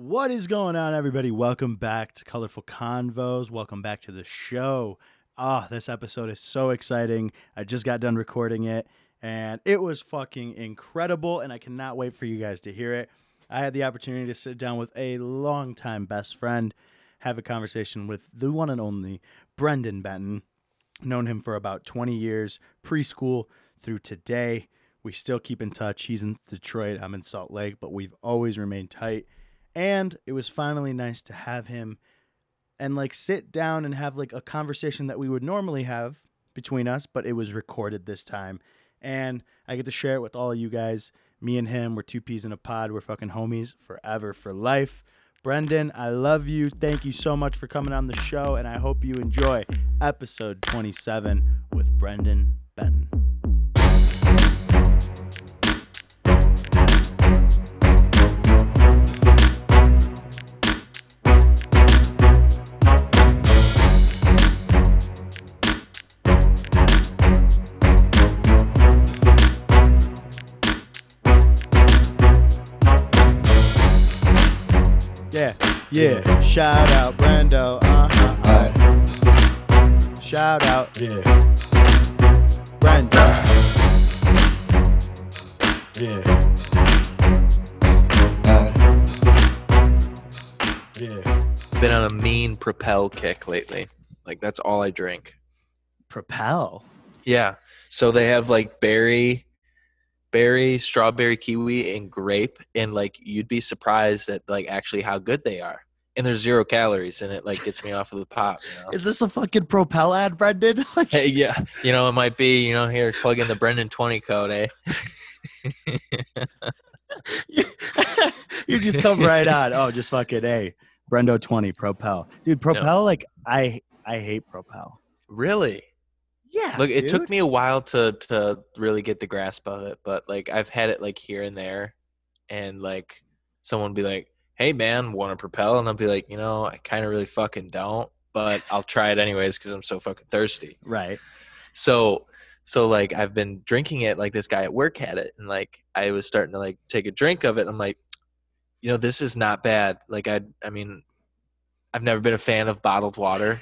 What is going on, everybody? Welcome back to Colorful Convos. Welcome back to the show. Ah, this episode is so exciting. I just got done recording it and it was fucking incredible, and I cannot wait for you guys to hear it. I had the opportunity to sit down with a longtime best friend, have a conversation with the one and only Brenden Benton. Known him for about 20 years, preschool through today. We still keep in touch. He's in Detroit, I'm in Salt Lake, but we've always remained tight. And it was finally nice to have him and like sit down and have like a conversation that we would normally have between us, but it was recorded this time. And I get to share it with all of you guys. Me and him, we're two peas in a pod. We're fucking homies forever, for life. Brenden, I love you. Thank you so much for coming on the show, and I hope you enjoy episode 27 with Brenden Benton. Yeah, yeah. Shout out Brendo. Uh huh. Alright, Shout out yeah, Brendo. yeah. Alright. Yeah. been on a mean propel kick lately. Like that's all I drink. Propel. Yeah. So they have like berry, berry, strawberry, kiwi, and grape, and like you'd be surprised at like actually how good they are. And there's zero calories, and it like gets me off of the pop. You know? Is this a fucking Propel ad, Brenden? Like, Hey, yeah, you know it might be. You know, here plug in the Brenden twenty code, eh? you, just come right on. Oh, just fucking a Brendo twenty Propel, dude. Propel, like I I hate Propel. really? Yeah, Look, it took me a while to to really get the grasp of it, but like I've had it like here and there, and like someone be like, "Hey man, want to propel?" And I'll be like, "You know, I kind of really fucking don't, but I'll try it anyways because I'm so fucking thirsty." right. So, so like I've been drinking it. Like this guy at work had it, and like I was starting to like take a drink of it. And I'm like, you know, this is not bad. Like I, I mean, I've never been a fan of bottled water.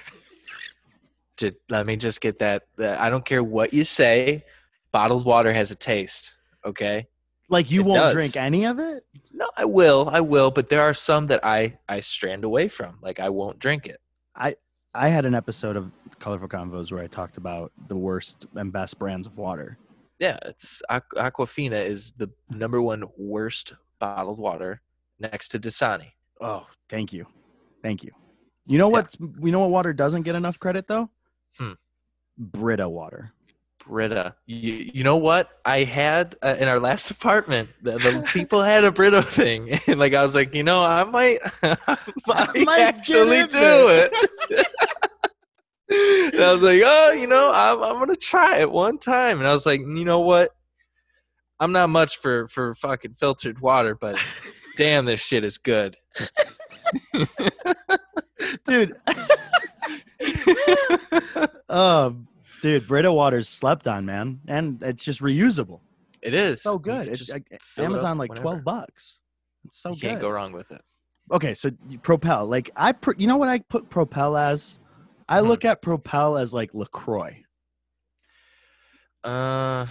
To let me just get that, that. I don't care what you say. Bottled water has a taste. Okay. Like you It won't does. drink any of it. No, I will. I will. But there are some that I I strand away from. Like I won't drink it. I I had an episode of Colorful Convos where I talked about the worst and best brands of water. Yeah, it's Aquafina is the number one worst bottled water next to Dasani. Oh, thank you, thank you. You know Yeah. what? You know what water doesn't get enough credit though? Hmm. Brita water. Brita. You, you know what? I had uh, in our last apartment, the, the people had a Brita thing, and like I was like, you know, I might, I might, might actually do there. it. and I was like, oh, you know, I'm, I'm gonna try it one time, and I was like, you know what? I'm not much for for fucking filtered water, but damn, this shit is good. dude. um, dude, Brita water's slept on, man, and it's just reusable. It is So You good. can It's just like, fill it up Amazon like whenever. twelve bucks. It's so you can't go wrong with it. Okay, so you- Propel, like I, pr- you know what I put Propel as? I Hmm. look at Propel as like Lacroix, Uh,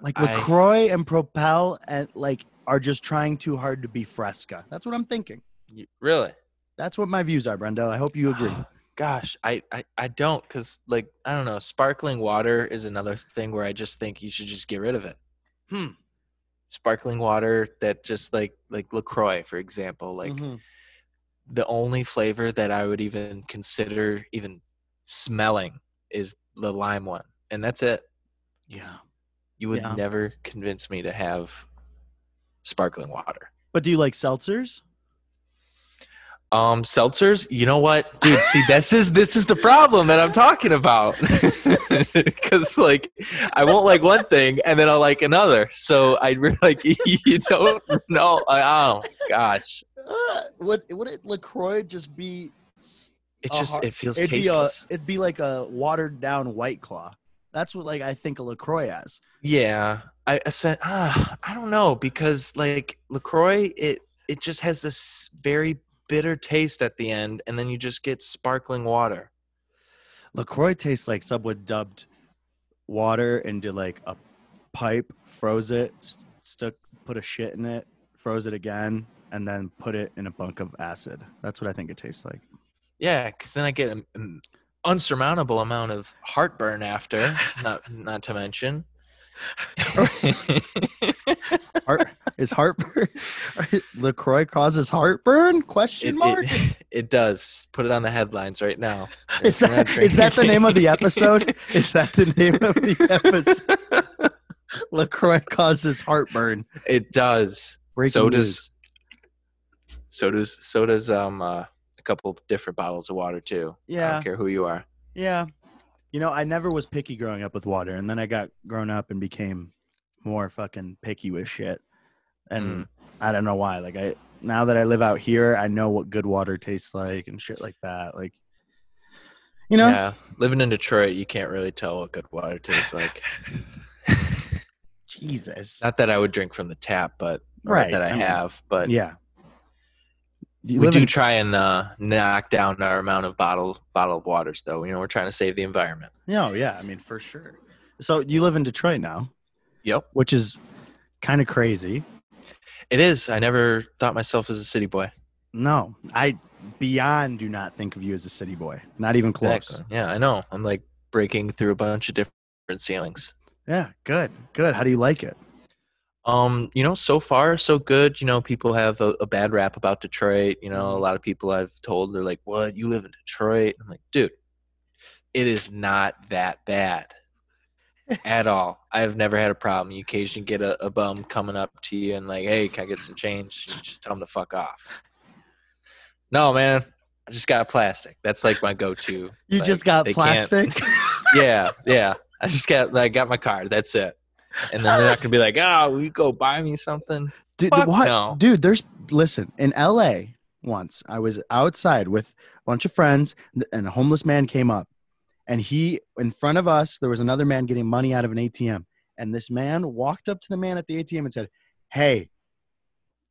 like I- Lacroix and Propel, and like are just trying too hard to be Fresca. That's what I'm thinking. you, really? That's what my views are, Brendo. I hope you agree. Gosh, I, I, I don't because like I don't know. Sparkling water is another thing where I just think you should just get rid of it. Hmm. Sparkling water that just like like Lacroix, for example, like Mhm. the only flavor that I would even consider even smelling is the lime one, and that's it. yeah. You would Yeah. never convince me to have sparkling water. But do you like seltzers? Um, seltzers. You know what, dude? See, this is this is the problem that I'm talking about. Because like, I won't like one thing and then I'll like another. So I really like you don't know. Oh gosh, Uh, would would it Lacroix just be? it just har- it feels it'd tasteless. be a it'd be like a watered down White Claw. That's what like I think a Lacroix as. Yeah, I, I said ah, I don't know because like Lacroix, it it just has this very bitter taste at the end, and then you just get sparkling water. LaCroix tastes like someone dubbed water into like a pipe, froze it, st- stuck, put a shit in it, froze it again, and then put it in a bunk of acid. That's what I think it tastes like. Yeah, because then I get an, an unsurmountable amount of heartburn after. not not to mention. Heart is heartburn. Lacroix causes heartburn? Question it, mark. it, it does. Put it on the headlines right now. is If you're not that is that the name of the episode? Is that the name of the episode? Lacroix causes heartburn. It does. Breaking so news. does. So does so does um uh, a couple different bottles of water too. Yeah. I don't care who you are. Yeah. You know, I never was picky growing up with water, and then I got grown up and became more fucking picky with shit. And Mm. I don't know why. Like I now that I live out here, I know what good water tastes like and shit like that. Like you know? Yeah, living in Detroit, you can't really tell what good water tastes like. Jesus. Not that I would drink from the tap, but Right, that I, I mean, have, but yeah. You we do in- try and uh, knock down our amount of bottle bottled waters, though. You know, we're trying to save the environment. No, yeah, I mean for sure. So you live in Detroit now, Yep, which is kind of crazy. it is. I never thought myself as a city boy. No, I beyond do not think of you as a city boy. Not even close. Exactly. Yeah, I know. I'm like breaking through a bunch of different ceilings. Yeah, good. Good. How do you like it? Um, you know, so far so good. You know, people have a, a bad rap about Detroit. You know, a Mhm. lot of people I've told they're like, "What? You live in Detroit?" I'm like, "Dude, it is not that bad at all. I've never had a problem. You occasionally get a, a bum coming up to you and like, "Hey, can I get some change?" You just tell them to fuck off. No, man, I just got plastic. That's like my go-to. You Like, just got plastic. yeah, yeah. I just got I got my card. That's it. And then they're not gonna be like, "Oh, will you go buy me something?" Dude, Fuck what? no. Dude, there's listen in L.A. Once I was outside with a bunch of friends, and a homeless man came up, and he in front of us there was another man getting money out of an ATM, and this man walked up to the man at the ATM and said, "Hey,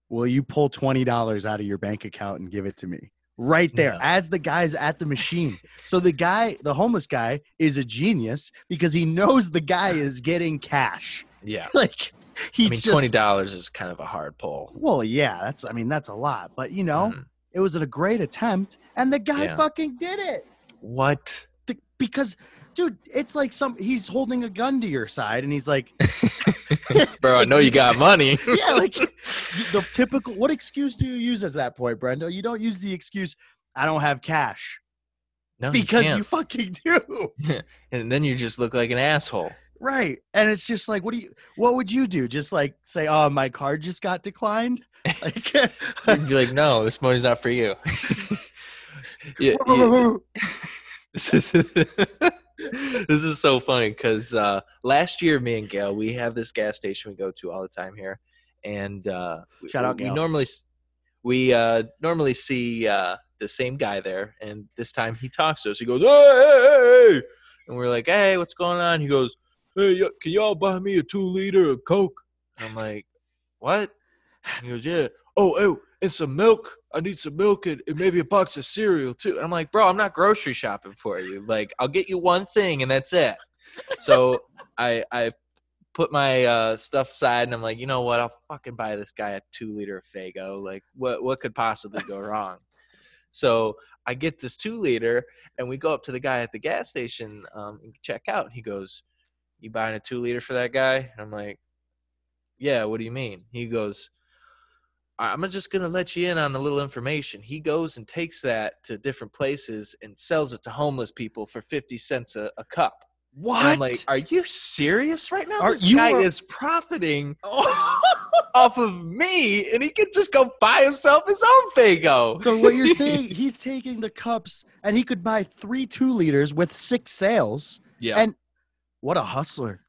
will you pull twenty dollars out of your bank account and give it to me?" Right there, No. as the guy's at the machine. So the guy, the homeless guy, is a genius because he knows the guy is getting cash. Yeah. Like he's I mean, just twenty dollars is kind of a hard pull. well, yeah, that's I mean that's a lot, but you know, Mhm. it was a great attempt, and the guy Yeah. fucking did it What? The- because, dude, it's like some he's holding a gun to your side, and he's like, Bro, I know you got money. yeah, like the typical. What excuse do you use at that point, Brendo? You don't use the excuse, I don't have cash, No, because you, you fucking do. and then you just look like an asshole. Right. And it's just like, what do you, what would you do? Just like say, oh, my card just got declined? Like, You'd be like, "No, this money's not for you." yeah, yeah, this is this is so funny because uh, last year, me and Gail, we have this gas station we go to all the time here, and uh, we- Shout out, we Gail. normally we uh, normally see uh, the same guy there, and this time he talks to us. He goes, "Hey, hey, hey," and we're like, "Hey, what's going on?" He goes, "Hey, y- can y'all buy me a two liter of Coke?" I'm like, "What?" And he goes, "Yeah." Oh, oh, and some milk. I need some milk and, and maybe a box of cereal too. And I'm like, bro, I'm not grocery shopping for you. Like, I'll get you one thing and that's it. So I I put my uh, stuff aside and I'm like, you know what? I'll fucking buy this guy a two liter of Faygo. Like, what what could possibly go wrong? So I get this two liter and we go up to the guy at the gas station um, and check out. He goes, "You buying a two liter for that guy?" And I'm like, "Yeah." What do you mean? He goes. I'm just gonna let you in on a little information. He goes and takes that to different places and sells it to homeless people for fifty cents a, a cup. what? And I'm like, are you serious right now? Are- this you guy are- is profiting off of me, and he could just go buy himself his own Faygo. So what you're saying, he's taking the cups and he could buy three two liters with six sales. yeah. And what a hustler.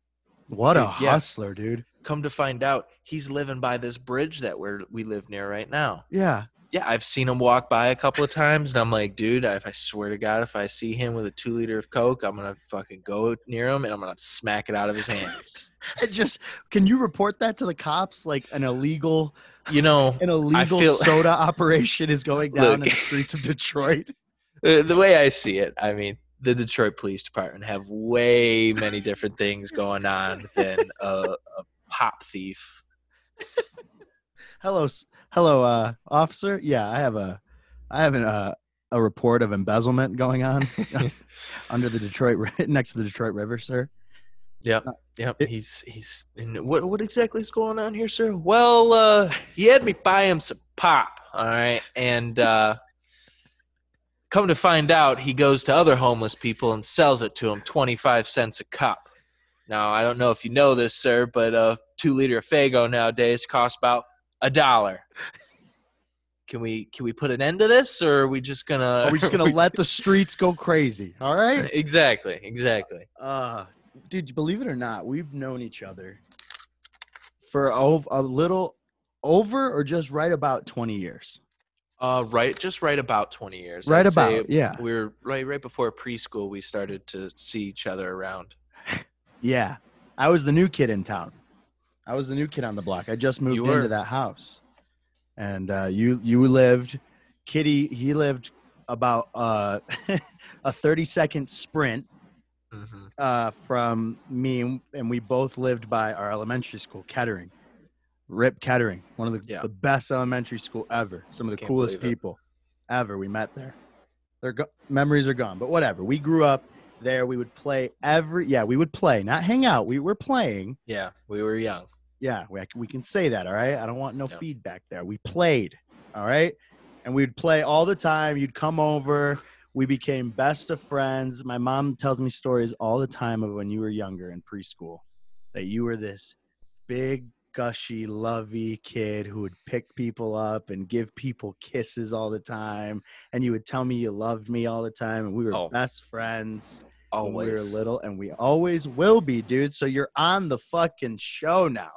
What a yeah. hustler, dude. Come to find out, he's living by this bridge that we're we live near right now. Yeah. Yeah, I've seen him walk by a couple of times, and I'm like, dude, if I swear to God, if I see him with a two liter of Coke, I'm gonna fucking go near him and I'm gonna smack it out of his hands. And just can you report that to the cops like an illegal you know, An illegal feel- soda operation is going down in the streets of Detroit. the, the way I see it, I mean, the Detroit Police Department have way many different things going on than a, a pop thief. Hello, hello, uh, officer. Yeah, I have a, I have an, uh, a report of embezzlement going on under the Detroit, next to the Detroit River, sir. Yep, yep. it- he's he's. What what exactly is going on here, sir? Well, uh, he had me buy him some pop. All right, and uh, come to find out, he goes to other homeless people and sells it to them twenty five cents a cup. Now, I don't know if you know this, sir, but a two liter of Faygo nowadays costs about a dollar. Can we can we put an end to this, or are we just gonna? Are we just gonna let the streets go crazy? All right. exactly, exactly. Uh, dude, believe it or not, we've known each other for ov- a little over or just right about 20 years. Uh, right, just right about twenty years. Right I'd about, yeah. We were right right before preschool. We started to see each other around. Yeah. I was the new kid in town. I was the new kid on the block. I just moved into that house. And uh, you you lived Kitty, he lived about uh, a 30 second sprint hmm uh, from me, and we both lived by our elementary school, Kettering. Rip Kettering, one of the, Yeah. the best elementary school ever. Some of the Can't coolest people ever we met there. Their go- memories are gone, but whatever. We grew up there. We would play every yeah, we would play, not hang out. We were playing. Yeah, we were young. Yeah, we, we can say that. All right. I don't want no Yeah. feedback there. We played. All right. And we'd play all the time. You'd come over. We became best of friends. My mom tells me stories all the time of when you were younger in preschool that you were this big, gushy, lovey kid who would pick people up and give people kisses all the time. And you would tell me you loved me all the time. And we were Oh. best friends when we were little. And we always will be, dude. So you're on the fucking show now.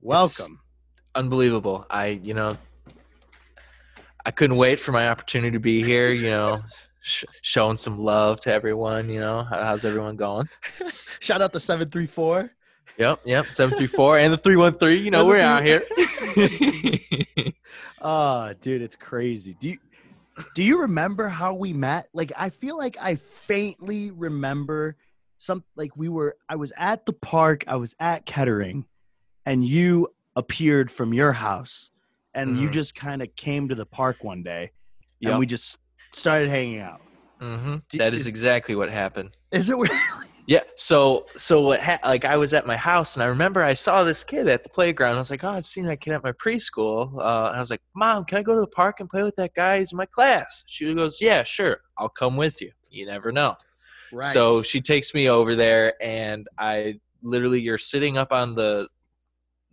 Welcome. Unbelievable. I, you know, I couldn't wait for my opportunity to be here. You know, sh- showing some love to everyone. You know, How, how's everyone going? Shout out to 734. Yep, yep. Seven three four and the three one three. You know, we're out here. Oh, dude, it's crazy. Do you do you remember how we met? Like I feel like I faintly remember some like we were I was at the park, I was at Kettering, and you appeared from your house and you Mhm. just kind of came to the park one day Yep. and we just started hanging out. hmm Do- That is is- exactly what happened. Is it really? Yeah. So so what? Ha- like I was at my house and I remember I saw this kid at the playground. I was like, oh, I've seen that kid at my preschool. Uh, and I was like, Mom, can I go to the park and play with that guy? He's in my class. She goes, Yeah, sure. I'll come with you. You never know. Right. So she takes me over there, and I literally you're sitting up on the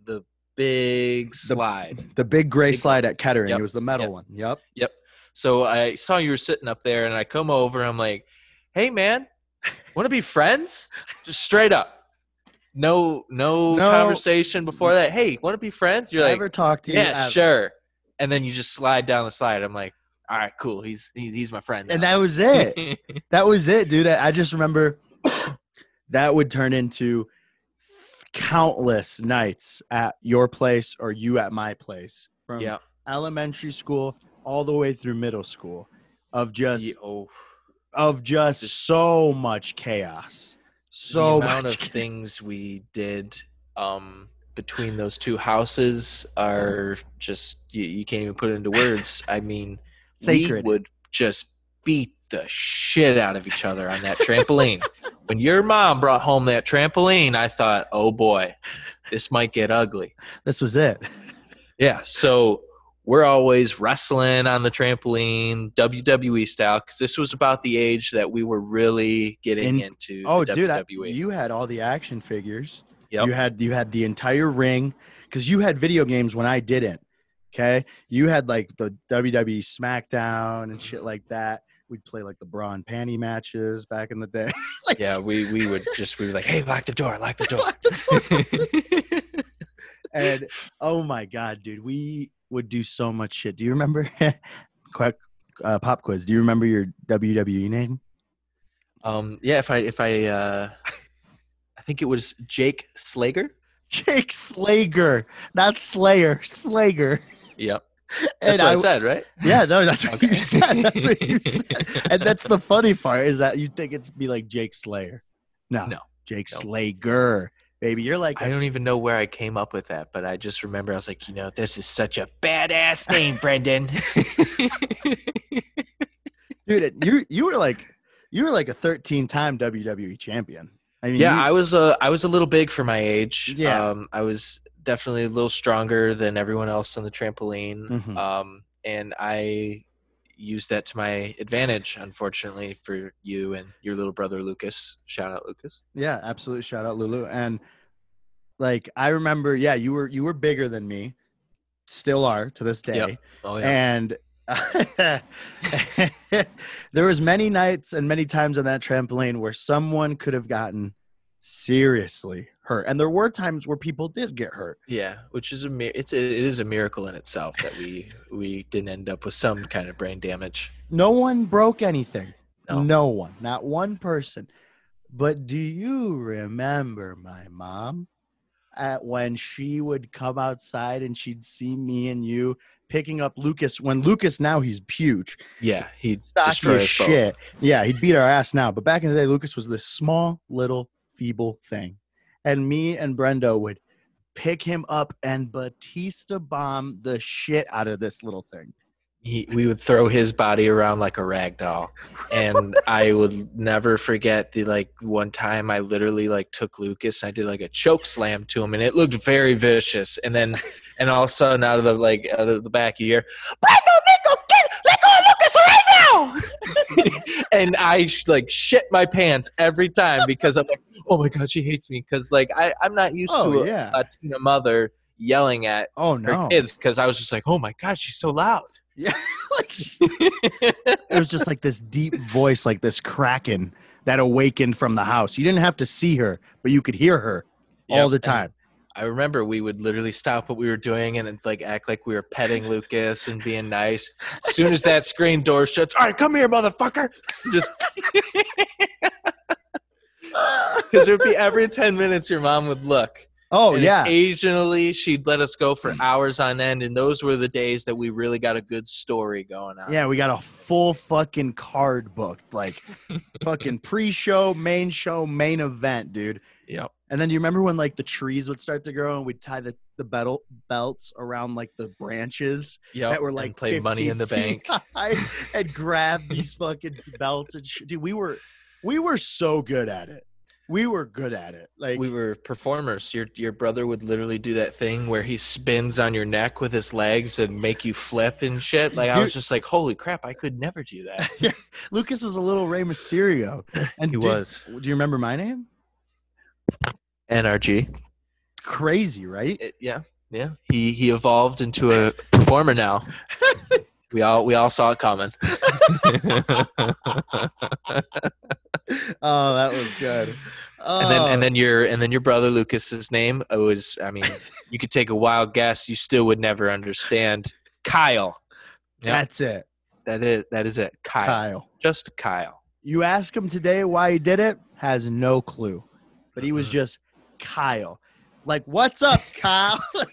the big slide. the big gray Big- slide at Kettering. Yep, It was the metal yep. one. Yep. Yep. So I saw you were sitting up there, and I come over. I'm like, "Hey, man, want to be friends?" Just straight up, no, no, No. conversation before that. Hey, want to be friends? You're like, Never talked to you. "Yeah, ever. sure." And then you just slide down the slide. I'm like, "All right, cool. He's he's he's my friend." And that was it. that was it, dude. I, I just remember that would turn into countless nights at your place or you at my place from yeah. elementary school all the way through middle school of just Ye- oh, of just so much chaos. So the amount much of things we did um, between those two houses are just you, you can't even put it into words. I mean, Sacred. we would just beat the shit out of each other on that trampoline. when your mom brought home that trampoline, I thought, oh boy, this might get ugly. this was it. Yeah, so we're always wrestling on the trampoline, WWE style, because this was about the age that we were really getting In- into. Oh, dude, I, you had all the action figures. Yep. You had you had the entire ring because you had video games when I didn't. Okay, you had like the WWE SmackDown and shit like that. We'd play like the bra and panty matches back in the day. yeah, we we would just we were like, hey, lock the door, lock the door. Lock the door. and oh my god, dude, we would do so much shit. Do you remember? Quick uh, pop quiz. Do you remember your WWE name? um, yeah, if I if I uh, I think it was Jake Slager. Jake Slager, not Slayer, Slager. Yep. And That's what I, I, said, right? yeah, no, that's what you said. That's what you said. And that's the funny part is that you think it's be like Jake Slayer. No, No. Jake No. Slager, baby. You're like I don't even know where I came up with that, but I just remember I was like, you know, this is such a badass name, Brenden. dude. You you were like you were like a 13 time WWE champion. I mean, yeah, you- I was a I was a little big for my age. Yeah. Um, I was definitely a little stronger than everyone else on the trampoline. Mhm. Um, and I used that to my advantage, unfortunately, for you and your little brother Lucas. Shout out Lucas. Yeah, absolutely. Shout out Lulu. And like I remember, yeah, you were you were bigger than me, still are to this day. Yep. Oh yeah. And there was many nights and many times on that trampoline where someone could have gotten seriously hurt. And there were times where people did get hurt. Yeah, which is a mi- it's a, it is a miracle in itself that we we didn't end up with some kind of brain damage. No one broke anything. No. No one, not one person. But do you remember my mom at when she would come outside and she'd see me and you picking up Lucas when Lucas now he's huge. Yeah, he Stocky destroyed as us both. shit. Yeah, he'd beat our ass now. But back in the day, Lucas was this small little feeble thing. And me and Brendo would pick him up and Batista bomb the shit out of this little thing. He, we would throw his body around like a rag doll, and I would never forget the like one time I literally like took Lucas and I did like a choke slam to him, and it looked very vicious. And then, and all of a sudden, out of the like out of the back, you hear, "Brando, Nico, get let go of Lucas right now!" and I like shit my pants every time because I'm like, "Oh my god, she hates me," because like I I'm not used Oh, to a, yeah. a teen mother yelling at Oh her no. kids because I was just like, "Oh my god, she's so loud." Yeah. like she- it was just like this deep voice, like this kraken that awakened from the house. You didn't have to see her, but you could hear her all the time. I remember we would literally stop what we were doing and like act like we were petting Lucas and being nice. As soon as that screen door shuts, all right, come here, motherfucker. Just because it would be every 10 minutes your mom would look. oh And yeah. Occasionally she'd let us go for hours on end. And those were the days that we really got a good story going on. Yeah, we got a full fucking card booked, like fucking pre-show, main show, main event, dude. Yep. And then you remember when like the trees would start to grow and we'd tie the the belt, belts around like the branches Yep. that were like play money in the bank. and grab these fucking belts and shit. Dude, we were we were so good at it. We were good at it. Like we were performers. Your your brother would literally do that thing where he spins on your neck with his legs and make you flip and shit. Like I was just like, holy crap, I could never do that. yeah. Lucas was a little Rey Mysterio. And He dude, was Do you remember my name? NRG. Crazy, right? It- yeah, yeah. He he evolved into a performer now. we all we all saw it coming. Oh, that was good. Oh, and then and then your and then your brother Lucas's name it was I mean you could take a wild guess you still would never understand Kyle. That's it, that is that is it. Kyle. Kyle. Just Kyle. You ask him today why he did it, has no clue. But he was Mhm. just Kyle. Like, what's up, Kyle?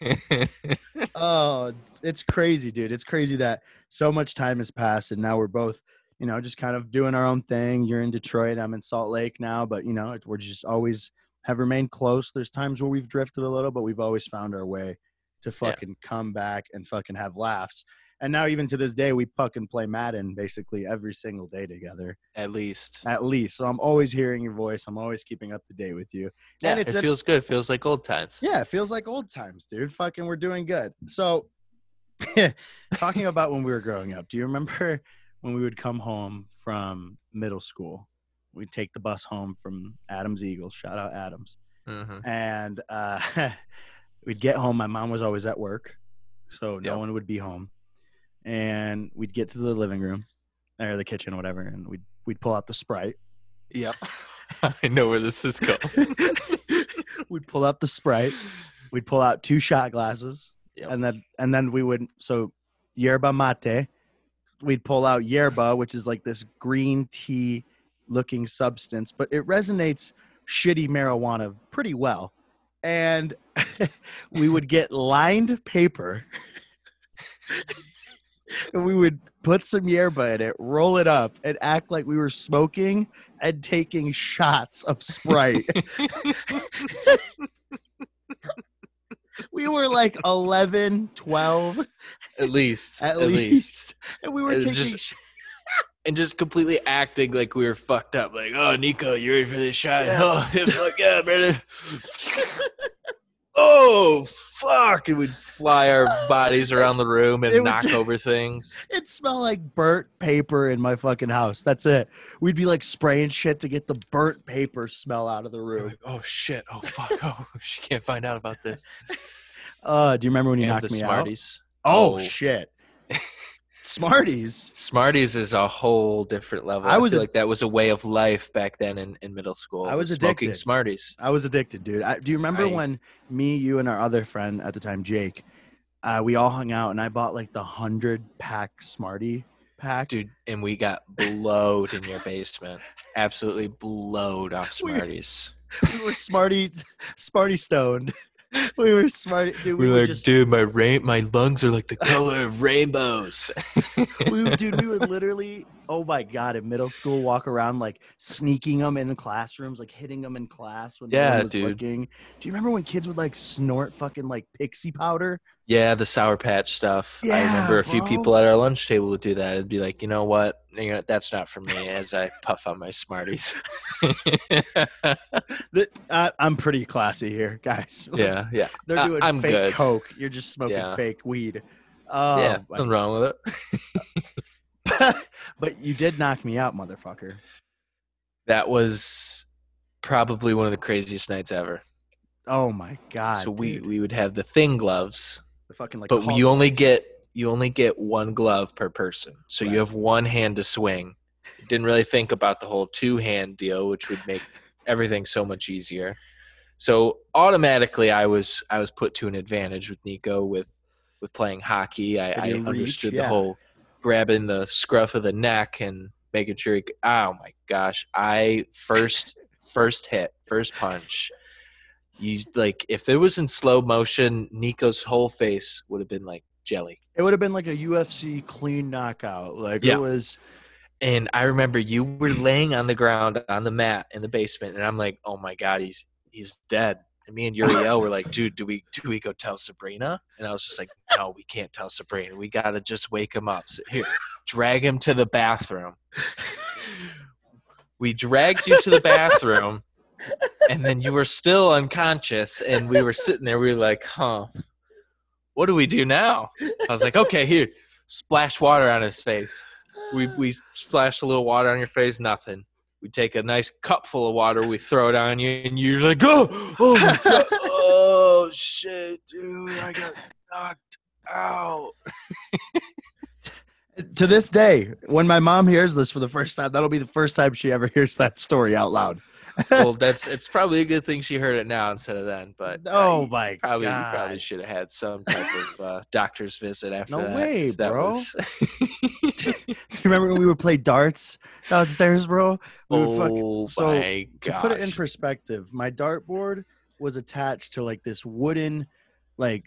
oh, it's crazy, dude. It's crazy that so much time has passed and now we're both, you know, just kind of doing our own thing. You're in Detroit, I'm in Salt Lake now, but you know, we're just always have remained close. There's times where we've drifted a little, but we've always found our way to Yeah. fucking come back and fucking have laughs. And now even to this day, we fucking play Madden basically every single day together, At least. at least. So I'm always hearing your voice. I'm always keeping up to date with you. Yeah, and it's it feels good. It feels like old times. yeah, it feels like old times, dude. Fucking, we're doing good. So, talking about when we were growing up, do you remember when we would come home from middle school? We'd take the bus home from Adams Eagles. Shout out Adams. hmm And uh, we'd get home. My mom was always at work, so no Yep. one would be home. And we'd get to the living room or the kitchen, whatever, and we'd we'd pull out the Sprite. Yep. I know where this is going. we'd pull out the Sprite. We'd pull out two shot glasses, Yep. and then and then we would so yerba mate. We'd pull out yerba, which is like this green tea looking substance, but it resonates shitty marijuana pretty well. and we would get lined paper and we would put some yerba in it, roll it up, and act like we were smoking and taking shots of Sprite. we were like 11, 12 At least. at, At, least. least. And we were It taking just- sh- And just completely acting like we were fucked up. Like, oh, Nico, you ready for this shot? Yeah. Oh, fuck yeah, brother. oh, fuck. And we'd fly our bodies around the room and would knock ju- over things. it smelled like burnt paper in my fucking house. That's it. We'd be like spraying shit to get the burnt paper smell out of the room. like, oh, shit. Oh, fuck. Oh, she can't find out about this. Uh, do you remember when you and knocked the me out? Smarties. Oh, Oh. shit. Smarties. Smarties is a whole different level. I I, was feel a- like that was a way of life back then in, in middle school. I was smoking addicted. Smarties. I was addicted, dude. I, do you remember I- when me, you, and our other friend at the time, Jake, uh, we all hung out and I bought like the hundred pack Smartie pack. Dude, and we got blowed in your basement. Absolutely blowed off We- Smarties. we were Smartie, Smartie stoned. We were smart, dude. We We were were just, dude, my rain, my lungs are like the color of rainbows. we, would- dude. We would literally, oh my god, in middle school, walk around like sneaking them in the classrooms, like hitting them in class when no Yeah, one was dude. looking. Do you remember when kids would like snort fucking like pixie powder? Yeah, the Sour Patch stuff. I remember a few bro. people at our lunch table would do that. It'd be like, you know what? You know, that's not for me. As I puff on my Smarties. The, uh, I'm pretty classy here, guys. Let's- yeah, yeah, They're I- doing I'm fake good. coke. You're just smoking Yeah. fake weed. Oh, yeah. Nothing wrong with it. but you did knock me out, motherfucker. That was probably one of the craziest nights ever. Oh my god. so we dude. we would have the thin gloves, the fucking like but you only get you only get one glove per person. So Right. you have one hand to swing. Didn't really think about the whole two hand deal, which would make everything so much easier. So automatically, I was I was put to an advantage with Nico with with playing hockey. I, I reach, understood yeah. the whole grabbing the scruff of the neck and making sure. He, oh my gosh! I first first hit first punch. You like if it was in slow motion, Nico's whole face would have been like jelly. It would have been like a UFC clean knockout. Like Yeah. it was And I remember you were laying on the ground on the mat in the basement, and I'm like, "Oh my god, he's he's dead." And me and Uriel were like, "Dude, do we do we go tell Sabrina?" And I was just like, "No, we can't tell Sabrina. We gotta just wake him up. So here, drag him to the bathroom." We dragged you to the bathroom, and then you were still unconscious, and we were sitting there. We were like, "Huh, what do we do now?" I was like, "Okay, here, splash water on his face." we we splash a little water on your face, nothing. We take a nice cup full of water, we throw it on you, and you're like, oh, oh oh shit, dude, I got knocked out. to this day, when my mom hears this for the first time, that'll be the first time she ever hears that story out loud. Well, that's it's probably a good thing she heard it now instead of then. But uh, Oh you my probably god. you probably should have had some type of uh, doctor's visit after No that. way, 'cause that bro. was- Do you remember when we would play darts downstairs, bro? We oh so, my to god! put it in perspective, my dartboard was attached to like this wooden, like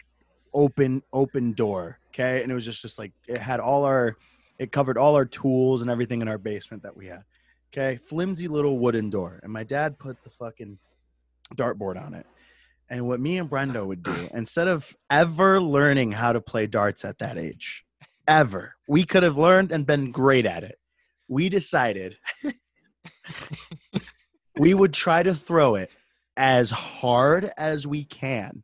open open door. Okay, and it was just just like it had all our, it covered all our tools and everything in our basement that we had. Okay, flimsy little wooden door, and my dad put the fucking dartboard on it. And what me and Brendo would do, instead of ever learning how to play darts at that age, ever, we could have learned and been great at it. We decided we would try to throw it as hard as we can.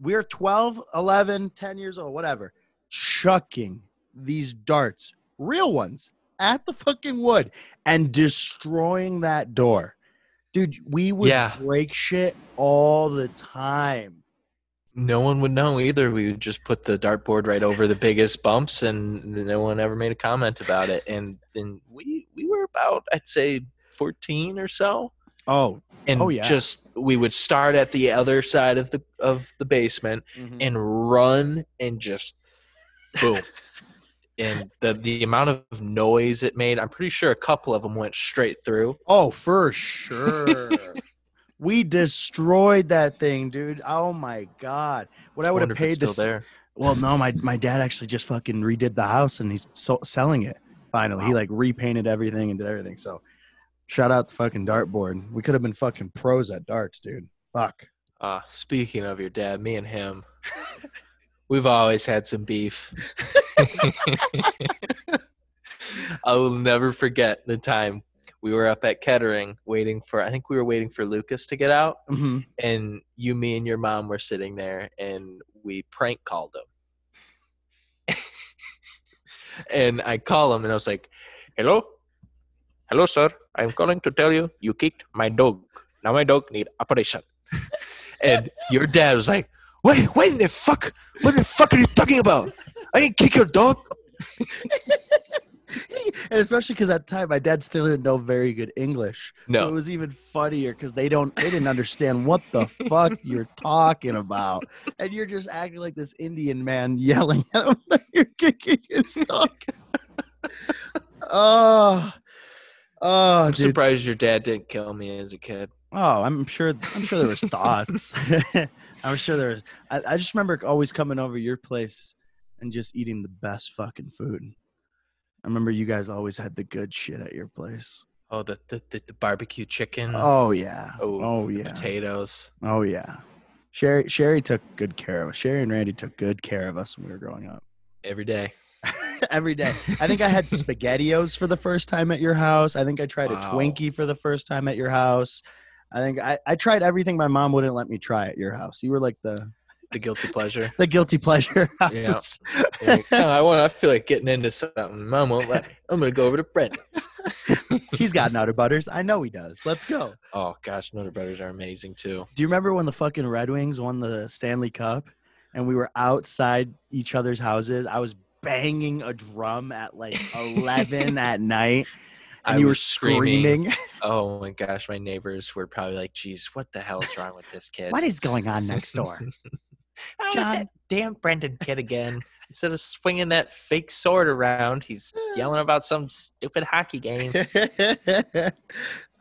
We're 12, 11, 10 years old, whatever, chucking these darts, real ones, at the fucking wood and destroying that door. Dude, we would Yeah. break shit all the time. No one would know either. We would just put the dartboard right over the biggest bumps, and no one ever made a comment about it. And then we we were about I'd say fourteen or so, Oh, and Oh, yeah. just we would start at the other side of the of the basement mm-hmm. and run and just boom. And the the amount of noise it made, I'm pretty sure a couple of them went straight through. oh, for sure. We destroyed that thing, dude. Oh my god! What I would have wonder if it's paid to still s- there. Well, no, my my dad actually just fucking redid the house and he's so, selling it. Finally, he like repainted everything and did everything. So, shout out the fucking dartboard. We could have been fucking pros at darts, dude. Fuck. Uh, speaking of your dad, me and him, we've always had some beef. I will never forget the time we were up at Kettering waiting for, I think we were waiting for Lucas to get out, hmm and you, me, and your mom were sitting there, and we prank called him. and I call him, and I was like, hello? Hello, sir. I'm calling to tell you you kicked my dog. Now my dog need operation. and your dad was like, wait, what the fuck? What the fuck are you talking about? I didn't kick your dog. and especially because at the time my dad still didn't know very good English. So it was even funnier because they don't they didn't understand what the fuck you're talking about. And you're just acting like this Indian man yelling at him that you're kicking his dog. oh. Oh, I'm dude. surprised your dad didn't kill me as a kid. Oh, I'm sure. I'm sure there was thoughts. I'm sure there was. I, I just remember always coming over your place and just eating the best fucking food. I remember you guys always had the good shit at your place. Oh, the the, the, the barbecue chicken. Oh yeah. Oh, Oh yeah. potatoes. Oh yeah. Sherry Sherry took good care of us. Sherry and Randy took good care of us when we were growing up. every day. Every day. I think I had spaghettios for the first time at your house. I think I tried a Twinkie for the first time at your house. I think I, I tried everything my mom wouldn't let me try at your house. You were like the The guilty pleasure. the guilty pleasure Yeah. house. You're like, "Oh, I want. I feel like getting into something. Mom won't let me. I'm gonna go over to Brenden's. He's got Nutter Butters. I know he does. Let's go. Oh gosh, Nutter Butters are amazing too. Do you remember when the fucking Red Wings won the Stanley Cup and we were outside each other's houses? I was banging a drum at like 11 at night and I you were screaming. screaming. Oh my gosh, my neighbors were probably like, "Geez, what the hell is wrong with this kid?" what is going on next door? Oh, it's John? that damn Brenden kid again. Instead of swinging that fake sword around, he's yelling about some stupid hockey game.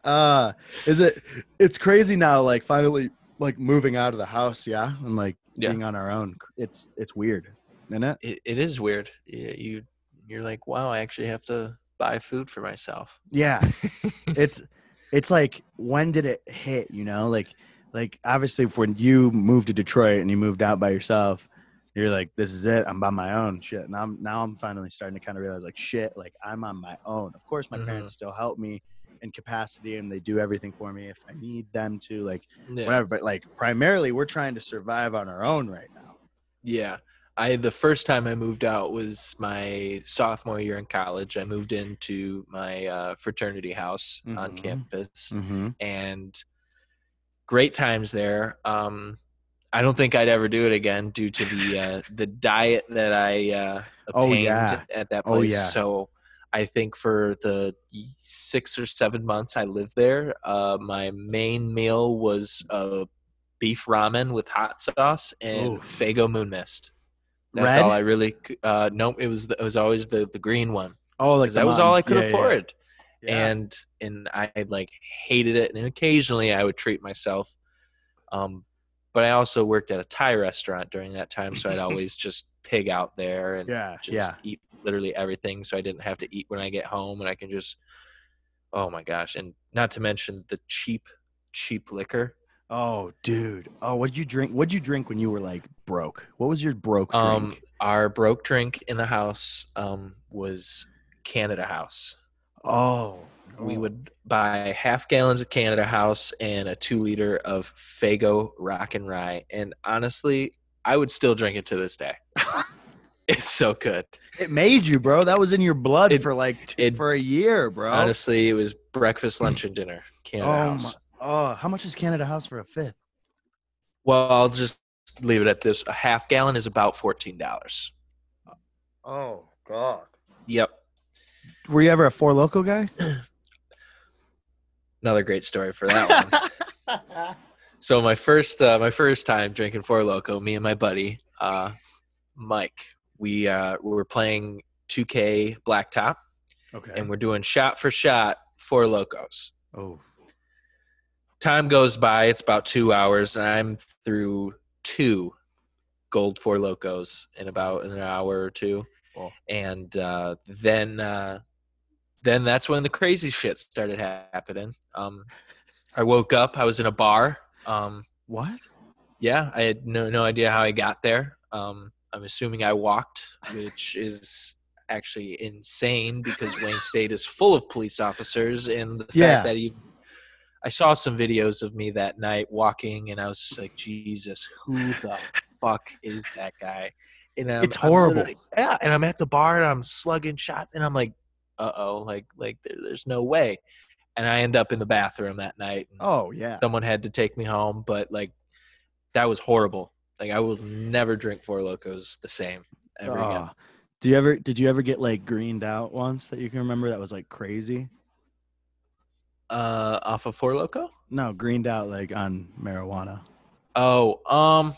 uh is it it's crazy now like finally like moving out of the house yeah and like Yeah. being on our own it's it's weird isn't it It, it is weird. You you're like, wow, I actually have to buy food for myself. yeah it's it's like when did it hit you know like like obviously when you moved to detroit and you moved out by yourself you're like this is it i'm by my own shit now i'm now i'm finally starting to kind of realize like shit like i'm on my own of course my Mhm. parents still help me in capacity and they do everything for me if i need them to like Yeah. whatever but like primarily we're trying to survive on our own right now Yeah. I the first time I moved out was my sophomore year in college. I moved into my uh, fraternity house on Mhm. campus mm-hmm. and great times there. Um, I don't think I'd ever do it again due to the uh, the diet that I uh, Oh, obtained yeah. at that Oh, place. yeah. So I think for the six or seven months I lived there, uh, my main meal was uh, beef ramen with hot sauce and Oof. Faygo Moon Mist. That's Red? all I really. Uh, no, it was the, it was always the the green one oh like that was all I could yeah, yeah, afford yeah. and and I like hated it. And occasionally I would treat myself. Um, but I also worked at a Thai restaurant during that time, so I'd always just pig out there and yeah just yeah eat literally everything, so I didn't have to eat when I get home, and I can just. Oh my gosh! And not to mention the cheap, cheap liquor. Oh dude oh what'd you drink what'd you drink when you were like broke what was your broke drink Um, our broke drink in the house um, was Canada House. oh we would buy half gallons of Canada House and a two liter of Faygo Rock and Rye. And honestly, I would still drink it to this day. it's so good. it made you bro that was in your blood It- for like two, it- for a year bro Honestly, it was breakfast, lunch, and dinner. Canada oh House. my, oh how much is canada house for a fifth Well, I'll just leave it at this. A half gallon is about fourteen dollars. oh god Yep. were you ever a four loco guy Another great story for that one. So my first uh, my first time drinking Four Loco, me and my buddy uh, Mike, we uh, we were playing 2K Blacktop, okay and we're doing shot for shot Four Locos. oh time goes by. It's about two hours, and I'm through two gold four locos in about an hour or two. Cool. And uh, then, uh, then that's when the crazy shit started happening. Um, I woke up. I was in a bar. Um, What? yeah, I had no no idea how I got there. Um, I'm assuming I walked, which is actually insane because Wayne State is full of police officers, and the fact that he, I saw some videos of me that night walking, and I was just like, Jesus, who the fuck is that guy? And I'm, It's I'm horrible. yeah, and I'm at the bar and I'm slugging shots, and I'm like, uh oh, like like there, there's no way. And I end up in the bathroom that night. Oh yeah. someone had to take me home but like that was horrible like i will never drink Four Lokos the same ever again Oh. Do you ever? Did you ever get like greened out once that you can remember? That was like crazy. Uh off of Four Loko No, greened out like on marijuana. oh um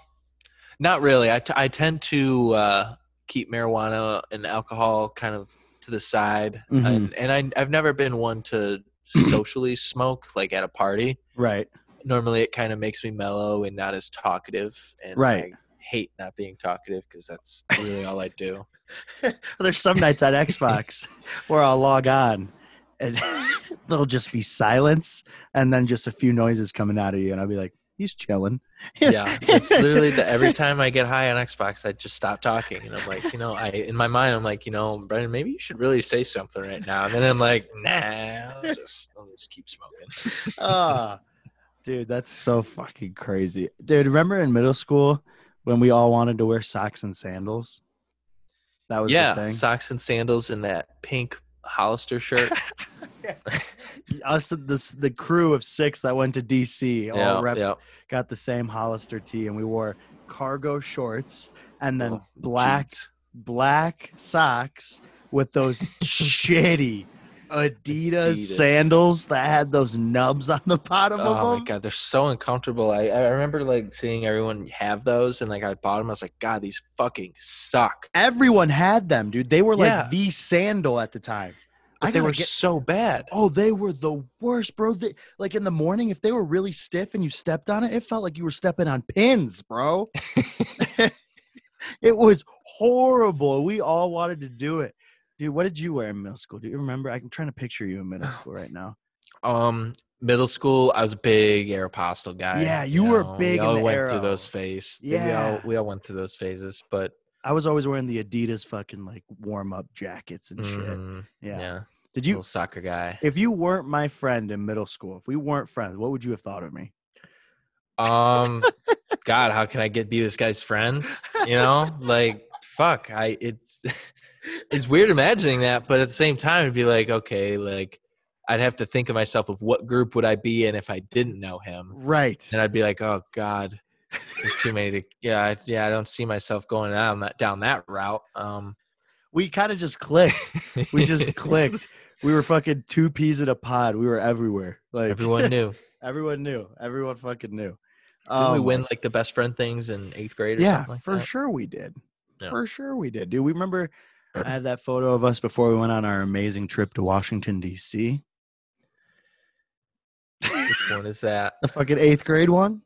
not really i, t- I tend to uh keep marijuana and alcohol kind of to the side Mhm. and, and I, i've never been one to socially smoke like at a party Right. normally it kind of makes me mellow and not as talkative and Right. I hate not being talkative because that's really all i do There's some nights on Xbox where I'll log on and there'll just be silence and then just a few noises coming out of you, and I'll be like, "He's chilling." yeah it's literally the every time i get high on xbox i just stop talking and i'm like you know i in my mind i'm like you know Brenden maybe you should really say something right now and then i'm like nah i'll just i'll just keep smoking Ah, dude, that's so fucking crazy, dude. Remember in middle school when we all wanted to wear socks and sandals? That was yeah the thing. socks and sandals and that pink hollister shirt Us, this the crew of six that went to DC all yeah, rep, yeah. got the same Hollister tee, and we wore cargo shorts and then Oh, black jeans. black socks with those shitty Adidas, Adidas. sandals that had those nubs on the bottom Oh of my god, they're so uncomfortable. I, I remember like seeing everyone have those, and like I bought them. I was like, God, these fucking suck. Everyone had them, dude. They were like Yeah. the sandal at the time. But they were get- so bad. Oh, they were the worst, bro. They, like in the morning, if they were really stiff and you stepped on it, it felt like you were stepping on pins, bro. it was horrible. We all wanted to do it. Dude, what did you wear in middle school? Do you remember? I'm trying to picture you in middle school right now. Um, middle school, I was a big Aeropostale guy. Yeah, you were know, big We in all went Aero. through those phases. we Yeah. all we all went through those phases. But I was always wearing the Adidas fucking like warm up jackets and shit. mhm, Yeah. yeah, Did little you, soccer guy. if you weren't my friend in middle school, if we weren't friends, what would you have thought of me? Um, God, how can I get be this guy's friend? You know, like fuck. I it's it's weird imagining that, but at the same time, it'd be like okay, like I'd have to think of myself of what group would I be in if I didn't know him, Right. and I'd be like, oh God, there's too many to yeah, I, yeah. I don't see myself going down that down that route. Um, We kind of just clicked. We just clicked. We were fucking two peas in a pod. We were everywhere. Like Everyone knew. everyone knew. Everyone fucking knew. Didn't we Um, win like the best friend things in eighth grade or yeah, something like for that? sure we did. Yeah. For sure we did. Dude, we remember I had that photo of us before we went on our amazing trip to Washington D.C. Which one is that? The fucking eighth grade one.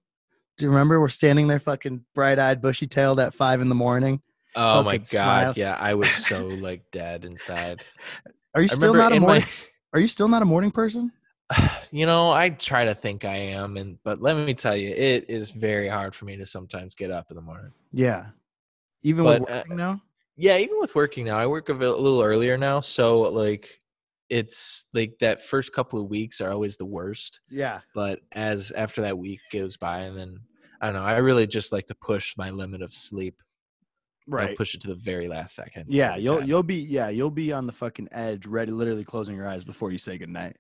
Do you remember? We're standing there, fucking bright-eyed, bushy-tailed at five in the morning. Oh my god, smile. yeah, I was so like dead inside. Are you I still not a morning? my Are you still not a morning person? you know, I try to think I am, and but let me tell you, it is very hard for me to sometimes get up in the morning. Yeah. Even with But, uh, working now. Yeah, even with working now, I work a little earlier now, so like it's like that first couple of weeks are always the worst. Yeah. But as after that week goes by, and then I don't know, I really just like to push my limit of sleep. I'll Right. push it to the very last second. Yeah, you'll time. you'll be yeah you'll be on the fucking edge, ready, literally closing your eyes before you say goodnight.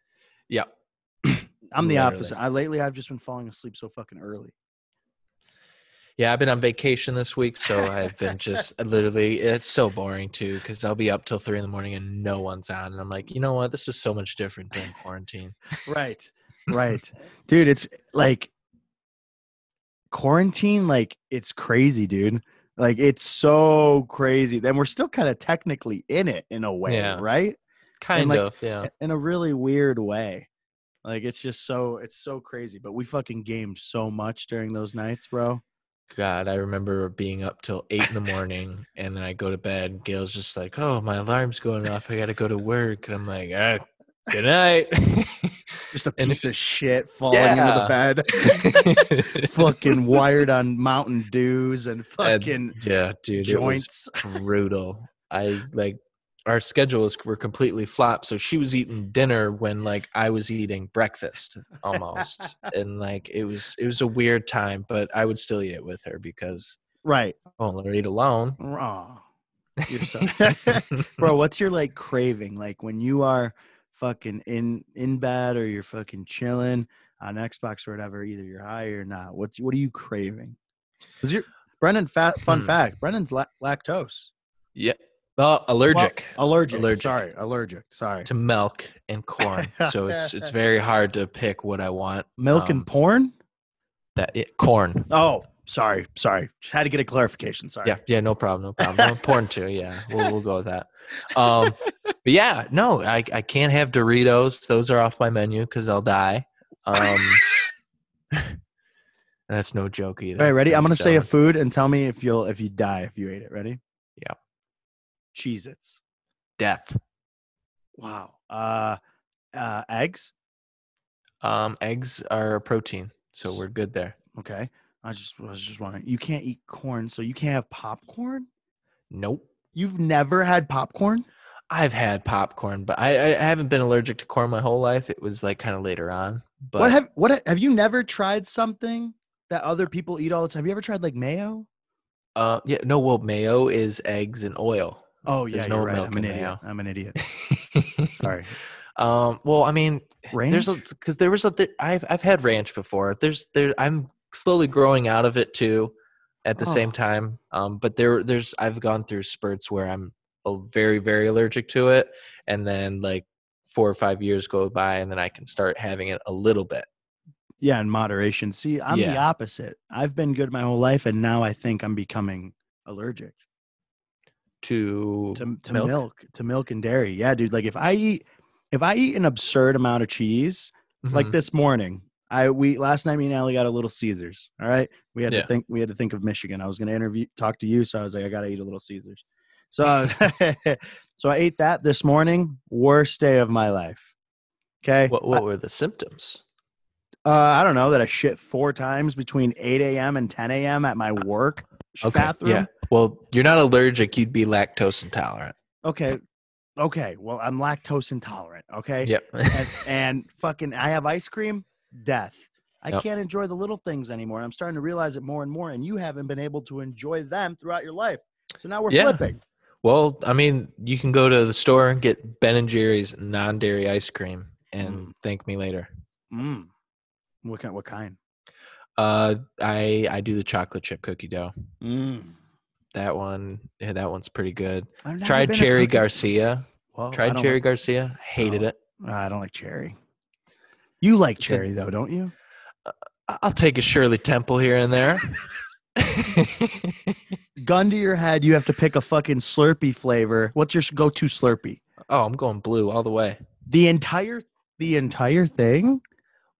yeah. I'm the Literally. opposite. I lately I've just been falling asleep so fucking early. Yeah, I've been on vacation this week, so I've been just uh, literally. It's so boring too, because I'll be up till three in the morning and no one's on, and I'm like, you know what? This is so much different during quarantine. Right. Right. dude, it's like quarantine like it's crazy, dude. Like it's so crazy. Then we're still kind of technically in it in a way, Yeah. right? Kind like- of, yeah. In a really weird way. Like it's just so it's so crazy. But we fucking gamed so much during those nights, bro. God, I remember being up till eight in the morning, and then I go to bed. Gail's just like, "Oh, my alarm's going off. I got to go to work." And I'm like, ah, "Good night." Just a And piece of shit falling into the bed. fucking wired on Mountain Dews and And, fucking yeah, dude, it was joints. brutal. I like our schedules were completely flopped. So she was eating dinner when like I was eating breakfast almost, and like it was it was a weird time. But I would still eat it with her because Right. I won't let her eat alone. Aw. You're so Bro, what's your like craving? Like when you are fucking in in bed or you're fucking chilling on Xbox or whatever, either you're high or not. What's what are you craving? Cuz you're Brenden fat fun Hmm. fact, Brenden's la- lactose. yeah, well, allergic. Allergic. Allergic. Sorry, allergic. Sorry. to milk and corn. so it's it's very hard to pick what I want. Milk Um, and porn? That it, corn. Oh, sorry. Sorry. Just had to get a clarification. Sorry. Yeah, yeah, no problem, no problem. No, porn too. Yeah, we'll we'll go with that. Um, but yeah, no, I I can't have Doritos. Those are off my menu because I'll die. Um, that's no joke either. All right, ready? I'm gonna say a food and tell me if you'll if you die if you ate it. Ready? Yeah. Cheez Its. death. Wow. Uh uh eggs. Um, eggs are a protein, so we're good there. Okay. I just was just wondering. You can't eat corn, so you can't have popcorn? Nope. You've never had popcorn? I've had popcorn, but I, I haven't been allergic to corn my whole life. It was like kind of later on. But what have what have you never tried something that other people eat all the time? Have you ever tried like mayo? uh, yeah, no. Well, mayo is eggs and oil. Oh yeah, There's you're no right. I'm an idiot. mayo. I'm an idiot. Sorry. Um, well, I mean, Ranch? there's a because there was a th- I've I've had ranch before. There's there I'm slowly growing out of it too, at the Oh. same time. Um, but there there's I've gone through spurts where I'm a- very very allergic to it, and then like four or five years go by, and then I can start having it a little bit. Yeah, in moderation. See, I'm the opposite. I've been good my whole life, and now I think I'm becoming allergic To to, to milk. to milk and dairy. Yeah, dude. Like if I eat, if I eat an absurd amount of cheese, like Mhm. this morning, I we last night me and Allie got a Little Caesars. All right, we had Yeah. to think. We had to think of Michigan. I was going to interview, talk to you, so I was like, I got to eat a Little Caesars. So, so I ate that this morning. Worst day of my life. Okay. what what were the symptoms? Uh, I don't know that I shit four times between 8 a.m. and 10 a.m. at my work sh- bathroom. yeah. Well, you're not allergic. You'd be lactose intolerant. Okay. Okay. Well, I'm lactose intolerant. Okay. Yep. And, and fucking, I have ice cream. Death. I Yep. can't enjoy the little things anymore. I'm starting to realize it more and more, and you haven't been able to enjoy them throughout your life. So now we're Yeah. flipping. Well, I mean, you can go to the store and get Ben and Jerry's non-dairy ice cream and Mm. thank me later. Mm. What kind? What kind? Uh, I I do the chocolate chip cookie dough. Mm. That one, yeah, that one's pretty good. Tried Cherry Garcia. I Tried Cherry like- Garcia. Hated it. I don't like cherry. You like It's a- cherry though, don't you? I- I'll take a Shirley Temple here and there. Gun to your head, you have to pick a fucking Slurpee flavor. What's your go-to Slurpee? oh, I'm going blue all the way. The entire, the entire thing.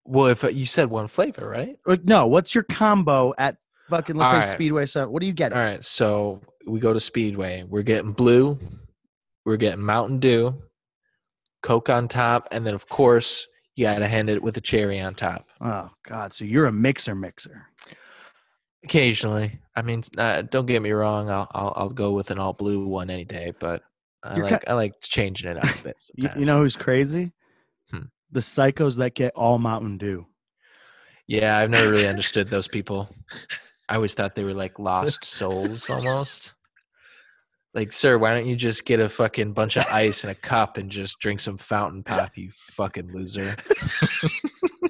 Well, if uh, you said one flavor, right? No, what's your combo at fucking let's All say right. Speedway So What do you get? All right, so we go to Speedway. We're getting blue. We're getting Mountain Dew, Coke on top, and then of course you gotta hand it with a cherry on top. Oh God, so you're a mixer mixer. Occasionally, I mean, uh, don't get me wrong. I'll, I'll I'll go with an all blue one any day, but I You're like ki- I like changing it up a bit. You, Sometimes. you know who's crazy? Hmm. The psychos that get all Mountain Dew. Yeah, I've never really understood those people. I always thought they were like lost souls almost. Like, sir, why don't you just get a fucking bunch of ice in a cup and just drink some fountain pop, you fucking loser?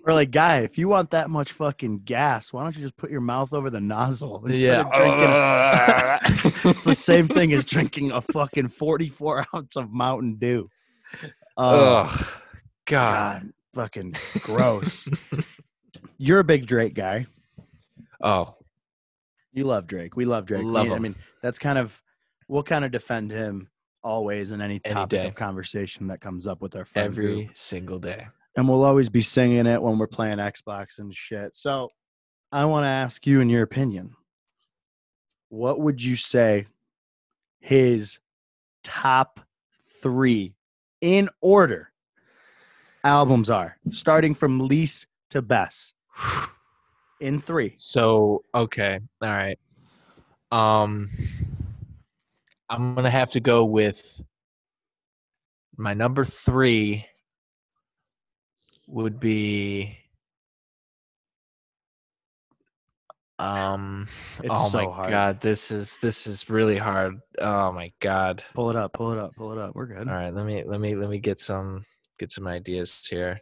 Or like, guy, if you want that much fucking gas, why don't you just put your mouth over the nozzle instead yeah. of drinking? it's the same thing as drinking a fucking 44 ounce of Mountain Dew. Oh, Ugh. God. God, fucking gross. You're a big Drake guy. Oh, You love Drake. We love Drake. Love I him. mean, that's kind of we'll kind of defend him always in any topic of conversation that comes up with our friend group. every single day. and we'll always be singing it when we're playing Xbox and shit. So I want to ask you, in your opinion, what would you say his top three in order albums are, starting from least to best? In three. So okay, all right. Um, I'm gonna have to go with my number three. Would be um. It's oh so my hard. god, this is this is really hard. Oh my god. Pull it up, pull it up, pull it up. We're good. All right, let me let me let me get some get some ideas here.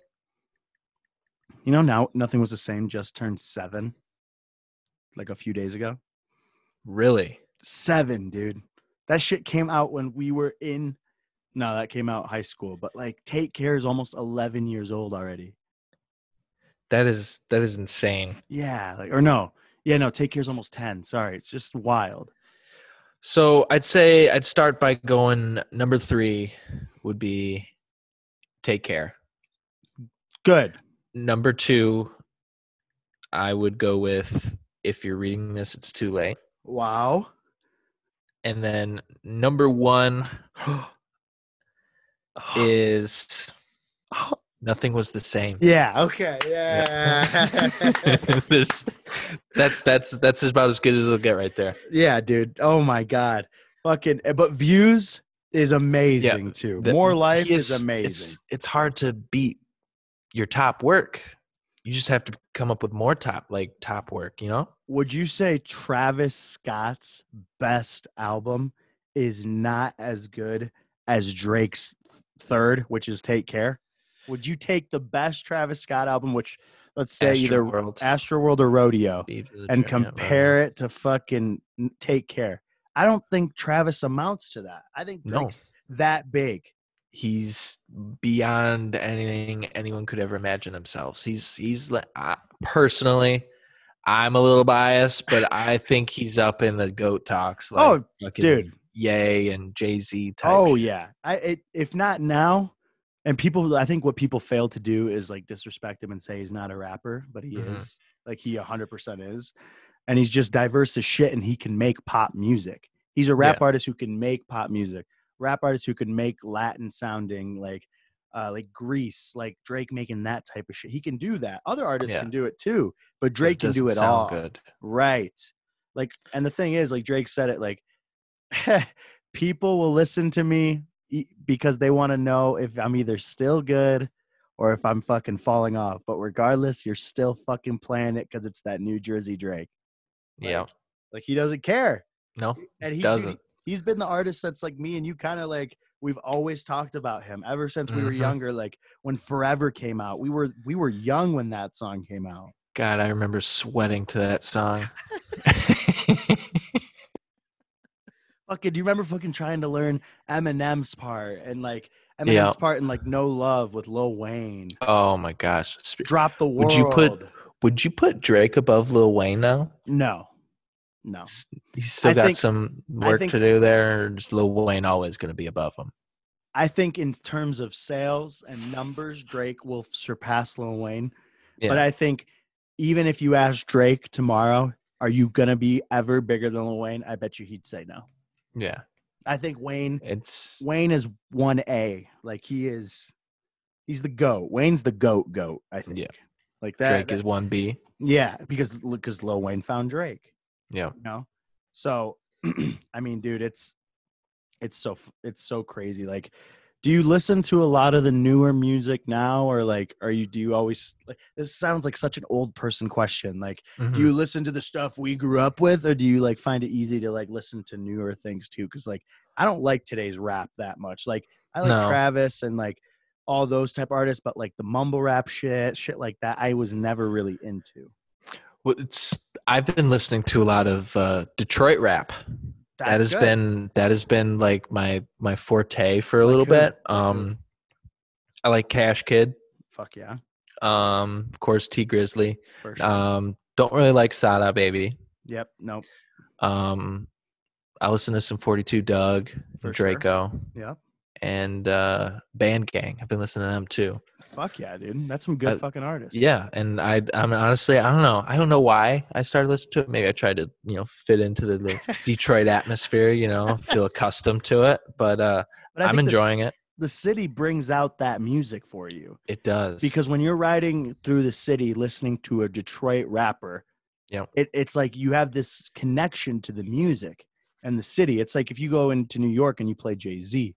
You know, now nothing was the same. Just turned seven, like a few days ago. Really? Seven, dude. That shit came out when we were in. No, that came out high school. But like, Take Care is almost eleven years old already. That is that is insane. Yeah, like or no, yeah, no. Take Care is almost ten. Sorry, it's just wild. So I'd say I'd start by going number three would be take care. Good. Number two, I would go with if you're reading this, it's too late. Wow. And then number one is nothing was the same. yeah. Okay. Yeah. There's, that's that's that's about as good as it'll get right there. yeah, dude. Oh my god. Fucking. eh, But views is amazing too. The- More life is, It's, amazing. it's hard to beat your top work. You just have to come up with more top like top work, you know? Would you say Travis Scott's best album is not as good as Drake's third, which is Take Care? Would you take the best Travis Scott album, which let's say either Astro World Astroworld or Rodeo, and compare it to fucking Take Care? I don't think Travis amounts to that. I think No. Drake's that big. He's beyond anything anyone could ever imagine themselves. He's he's like I, personally, I'm a little biased, but I think he's up in the goat talks. Like Oh, dude. Ye and Jay Z type. Oh shit. yeah. I it, if not now, and people I think what people fail to do is like disrespect him and say he's not a rapper, but he Mhm. is. Like he 100% is. And he's just diverse as shit and he can make pop music. He's a rap artist who can make pop music. Rap artist who can make Latin sounding like uh like Grease, like Drake making that type of shit. He can do that. Other artists Yeah. can do it too, but Drake can do it all. Good. Right. Like, and the thing is, like Drake said it, like, people will listen to me because they want to know if I'm either still good or if I'm fucking falling off. But regardless, you're still fucking playing it because it's that New Jersey Drake. Yeah. Like, Like he doesn't care. No. And he doesn't. He's been the artist that's like me and you kind of like we've always talked about him ever since we were Mhm. younger. Like when Forever came out, we were we were young when that song came out. God, I remember sweating to that song. fucking do you remember fucking trying to learn Eminem's part and like Eminem's Yeah. part in like No Love with Lil Wayne. oh my gosh. Drop the world. Would you put- Would you put Drake above Lil Wayne now? No. No. He's still I got think- some work think- to do there. Just Lil Wayne always going to be above him? I think in terms of sales and numbers, Drake will surpass Lil Wayne. But I think even if you ask Drake tomorrow, are you gonna be ever bigger than Lil Wayne? I bet you he'd say no. Yeah. I think Wayne It's Wayne is one A. Like he is he's the goat. Wayne's the goat goat, I think. Yeah. Like that. Drake that- is 1B. Yeah, because because Lil Wayne found Drake. Yeah. You know, so I mean, dude, it's it's so it's so crazy. Like, do you listen to a lot of the newer music now, or like, are you do you always like? This sounds like such an old person question. Like, Mhm. do you listen to the stuff we grew up with, or do you like find it easy to like listen to newer things too? Because like, I don't like today's rap that much. Like, I like No. Travis and like all those type artists, but like the mumble rap shit, shit like that, I was never really into. It's, I've been listening to a lot of uh, Detroit rap. that has good. been that has been like my my forte for a Like little who? bit. Who? Um, I like Cash Kidd. fuck yeah, Um, of course, Tee Grizzley. sure. Um, don't really like Sada Baby. yep, nope, Um, I listen to some Forty Two Dugg, For and sure. Draco, yep. and uh, Band Gang. I've been listening to them too. Fuck yeah, dude. That's some good fucking artists. Yeah, and I I'm honestly I don't know I don't know why I started listening to it. Maybe I tried to you know fit into the, the Detroit atmosphere. You know, feel accustomed to it. But uh, But I'm enjoying it. The city brings out that music for you It does because when you're riding through the city listening to a Detroit rapper, Yep. it, it's like you have this connection to the music and the city. It's like if you go into New York and you play Jay Z,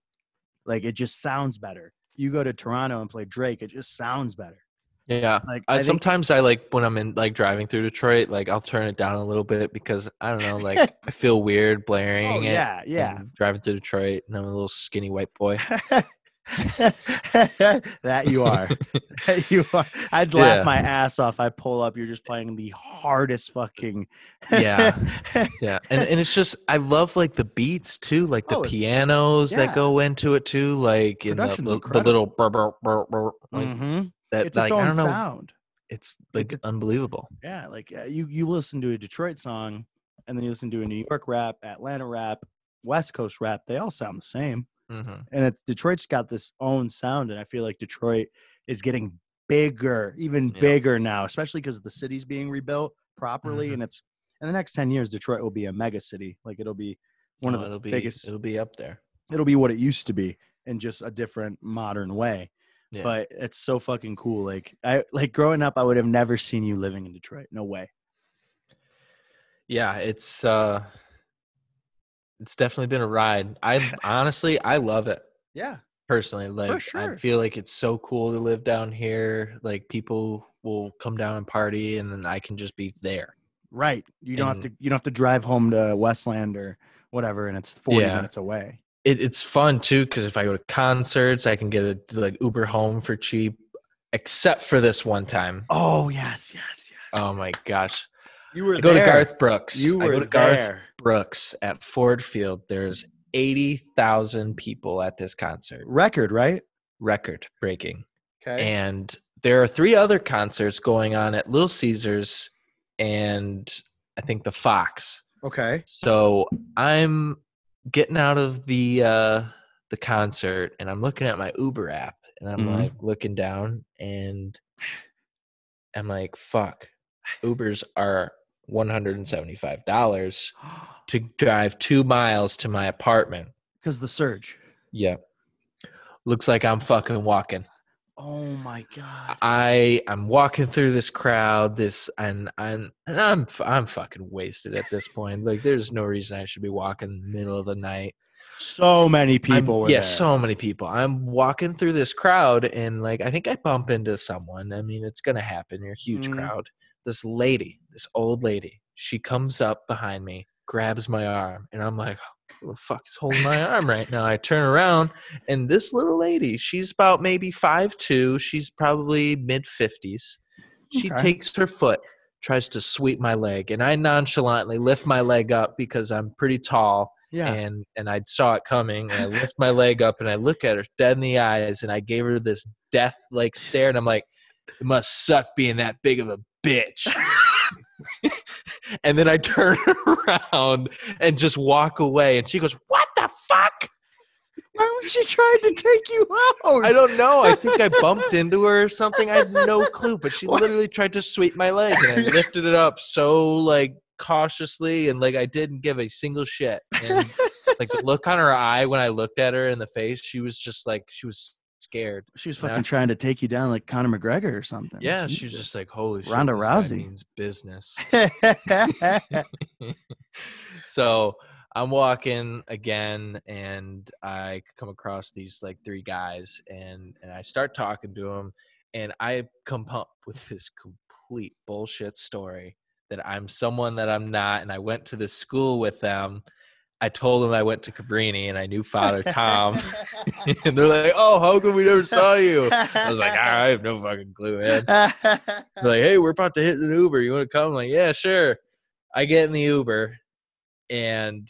like it just sounds better. You go to Toronto and play Drake, it just sounds better. yeah. Like I, I think, sometimes I like when I'm in like driving through Detroit, like I'll turn it down a little bit because I don't know, like I feel weird blaring oh, it. yeah, yeah. driving through Detroit, and I'm a little skinny white boy. that you are. That you are. I'd laugh Yeah. my ass off. I pull up. You're just playing the hardest fucking. Yeah. Yeah, and and it's just I love like the beats too, like the Oh, pianos yeah. that go into it too, like in the, the, little burr, burr, burr, burr, like Mhm. that. It's like, its I own don't know, sound. it's like It's its- unbelievable. Yeah, like uh, you you listen to a Detroit song, and then you listen to a New York rap, Atlanta rap, West Coast rap. They all sound the same. Hmm and it's Detroit's got this own sound, and I feel like Detroit is getting bigger, even Yeah. bigger now, especially because the city's being rebuilt properly, Mhm. and it's in the next ten years, Detroit will be a mega city. Like it'll be one of the Oh, it'll be biggest. it'll be up there. It'll be what it used to be in just a different modern way. Yeah. But it's so fucking cool. Like I like growing up, I would have never seen you living in Detroit. No way. yeah, it's uh, it's definitely been a ride. I honestly I love it. Yeah. personally like sure. i feel like it's so cool to live down here like people will come down and party and then i can just be there Right. You don't have to. You don't have to drive home to Westland or whatever, and it's forty Yeah. minutes away. it, it's fun too because if i go to concerts i can get a like uber home for cheap except for this one time Oh yes, yes, yes. oh my gosh You were i go there. to garth brooks You i were go to garth brooks at ford field there's 80000 people at this concert Record, right? record breaking Okay. and there are three other concerts going on at little caesars and i think the fox okay. so i'm getting out of the uh the concert and i'm looking at my uber app and i'm Mhm. like looking down and i'm like fuck ubers are $175 to drive two miles to my apartment Because the surge. yeah looks like i'm fucking walking Oh my god. I I'm walking through this crowd, this and and, and I'm I'm fucking wasted at this point. Like, there's no reason I should be walking in the middle of the night. So many I'm- people were yeah, there. so many people. I'm walking through this crowd, and like I think I bump into someone. I mean, it's gonna happen. You're a huge Mhm. crowd. This lady, this old lady, she comes up behind me, grabs my arm, and I'm like, who the fuck is holding my arm right now? I turn around, and this little lady, she's about maybe five two. She's probably mid fifties. She Okay. takes her foot, tries to sweep my leg, and I nonchalantly lift my leg up because I'm pretty tall yeah. and and I saw it coming. And I lift my leg up and I look at her dead in the eyes, and I gave her this death like stare, and I'm like, "It must suck being that big of a bitch." and then I turn around and just walk away, and she goes, "What the fuck?" Why was she trying to take you out? I don't know. I think I bumped into her or something. I had no clue, but she What? literally tried to sweep my leg, and I lifted it up so like cautiously, and like I didn't give a single shit. And like the look on her eye when I looked at her in the face, she was just like she was scared. She was fucking trying to take you down like Conor McGregor or something. Yeah, she was just like, "Holy shit, Ronda Rousey. means business." so I'm walking again, and I come across these like three guys, and and I start talking to them, and I come up with this complete bullshit story that I'm someone that I'm not, and I went to this school with them. I told them I went to Cabrini, and I knew Father Tom, and they're like, "Oh, how come we never saw you?" I was like, "Ah, "I have no fucking clue, man." They're like, hey, we're about to hit an Uber. You want to come? I'm like, yeah, sure. I get in the Uber and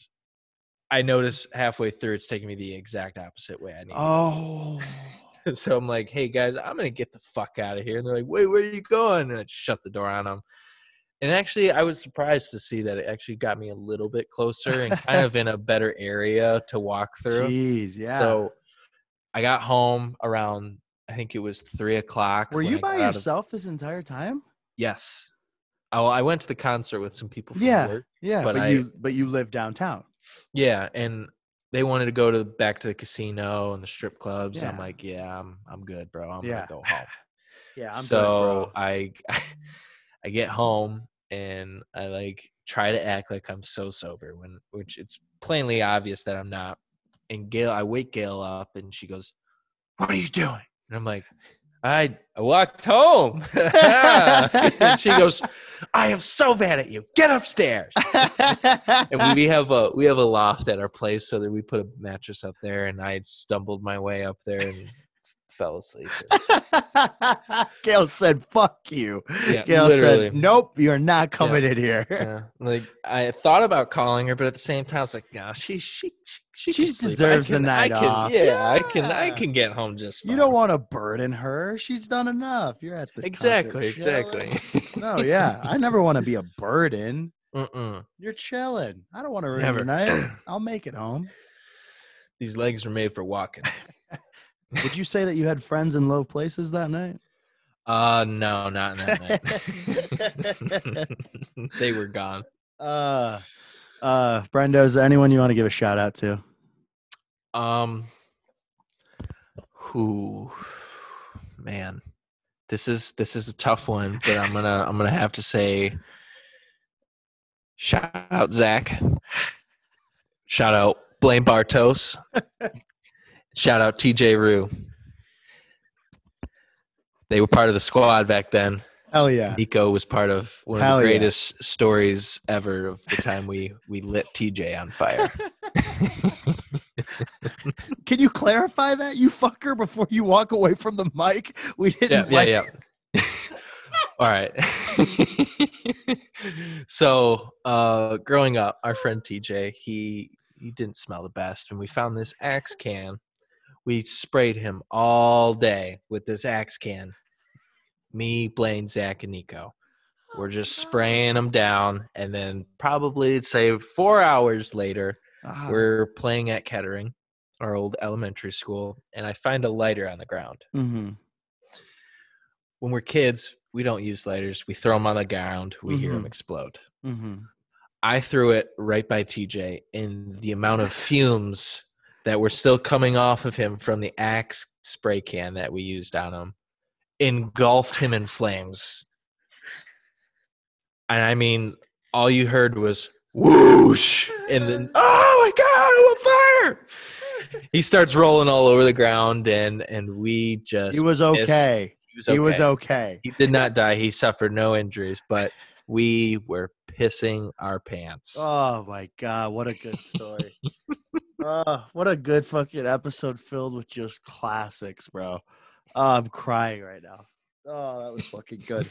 I notice halfway through it's taking me the exact opposite way I need. oh. so I'm like, hey guys, I'm gonna get the fuck out of here. And they're like, wait, where are you going? And I shut the door on them. And actually, I was surprised to see that it actually got me a little bit closer and kind of in a better area to walk through. Jeez, yeah. So I got home around I think it was three o'clock. Were you by out of- yourself this entire time? yes. Oh, I went to the concert with some people from Yeah. work. Yeah, But but, I- you but you live downtown. Yeah, and they wanted to go to back to the casino and the strip clubs. I'm like, yeah, I'm I'm good, bro. I'm Yeah. gonna go home. Yeah, I'm so good, bro. I I get home and I like try to act like I'm so sober when which it's plainly obvious that I'm not. And Gail, I wake Gail up and she goes, "What are you doing?" And I'm like, "I I walked home." and she goes, "I am so mad at you. Get upstairs." and we have a we have a loft at our place, so that we put a mattress up there, and I stumbled my way up there and fell asleep. Gail said, "Fuck you." Yeah, Gail literally. said, "Nope, you're not coming in here." yeah, like I thought about calling her, but at the same time, I was like, "No, she she she, she, She can deserves the night I can, off." Yeah, I can I can get home just fine. You don't want to burden her. She's done enough. You're at the exactly chilling. exactly. No, yeah, I never want to be a burden. Mm-mm. You're chilling. I don't want to ruin Never. your night. I'll make it home. These legs are made for walking. Would you say that you had friends in low places that night? Uh no, not in that night. they were gone. Uh, uh, Brenda, is there anyone you want to give a shout out to? Um, who, man, this is this is a tough one, but I'm gonna I'm gonna have to say, shout out Zach, shout out Blaine Bartos, shout out TJ Rue. They were part of the squad back then. Hell yeah. Nico was part of one of Hell the yeah. greatest stories ever of the time we we lit TJ on fire. Can you clarify that, you fucker, before you walk away from the mic? We didn't yeah, like yeah. All right. so, uh, growing up, our friend TJ, he he didn't smell the best, and we found this axe can. We sprayed him all day with this axe can. Me, Blaine, Zach, and Nico. We're just spraying him down, and then probably say four hours later, Ah, we're playing at Kettering, our old elementary school, and I find a lighter on the ground mhm. when we're kids, we don't use lighters. We throw them on the ground. We hear them explode. Mhm. I threw it right by TJ, and the amount of fumes that were still coming off of him from the axe spray can that we used on him engulfed him in flames. And I mean, all you heard was whoosh, and then oh my god, I'm on fire! He starts rolling all over the ground, and and we just He was okay. He was He was okay. okay. He did not die. He suffered no injuries, but we were pissing our pants. Oh my god, what a good story. oh, what a good fucking episode filled with just classics, bro. Oh, I'm crying right now. Oh, that was fucking good.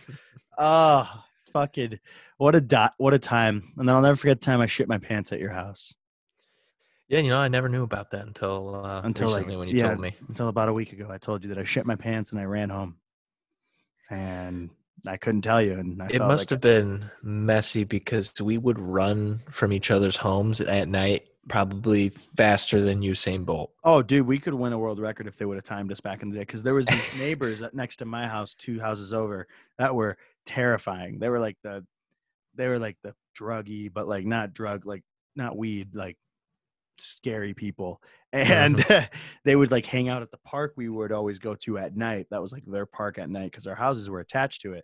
oh, fucking what a dot what a time. And then I'll never forget the time I shit my pants at your house. Yeah, you know, I never knew about that until uh, Until, like, when you yeah. told me. Until about a week ago. I told you that I shit my pants and I ran home. And I couldn't tell you. And I It must like have been messy because we would run from each other's homes at night probably faster than Usain Bolt. Oh, dude, we could win a world record if they would have timed us back in the day. Because there was these neighbors uh, next to my house, two houses over, that were terrifying. They were like the, they were like the druggy, but like not drug, like not weed, like scary people. And uh-huh. they would like hang out at the park we would always go to at night. That was like their park at night because our houses were attached to it.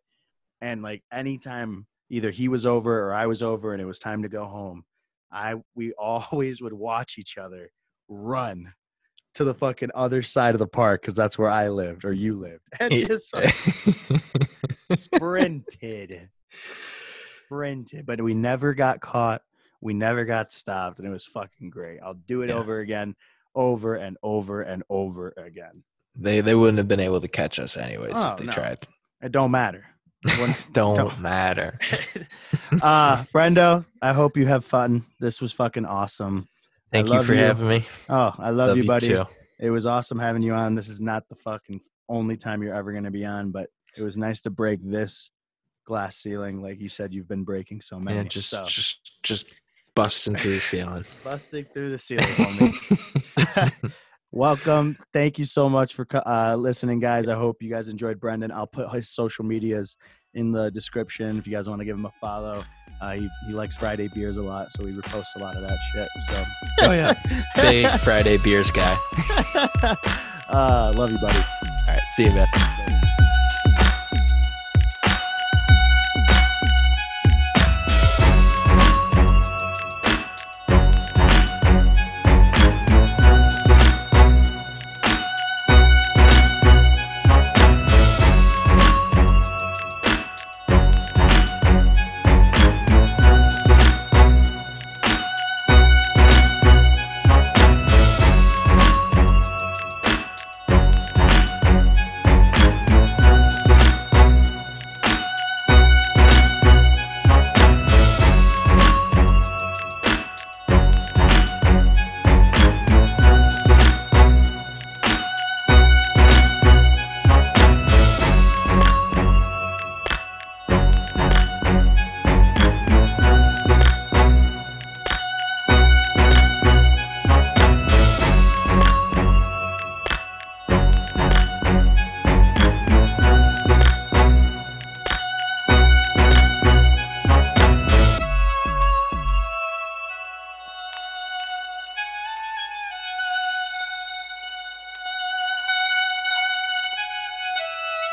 And like anytime either he was over or I was over and it was time to go home, I we always would watch each other run to the fucking other side of the park because that's where I lived or you lived, and just sprinted, sprinted. But we never got caught. We never got stopped, and it was fucking great. I'll do it Yeah. over again, over and over and over again. they they wouldn't have been able to catch us anyways Oh, if they no. tried. It don't matter. Don't, don't- matter. uh Brendo, I hope you have fun. This was fucking awesome. Thank you for you. having me. Oh, I love, you, buddy. too. It was awesome having you on. This is not the fucking only time you're ever going to be on, but it was nice to break this glass ceiling. Like you said, you've been breaking so many. Man, just so, just just busting through the ceiling. busting through the ceiling. Welcome. Thank you so much for uh, listening, guys. I hope you guys enjoyed Brenden. I'll put his social medias in the description if you guys want to give him a follow. Uh, he, he likes Friday beers a lot, so we repost a lot of that shit. So, Oh yeah, big Friday beers guy. uh, love you, buddy. All right, see you, man. Later.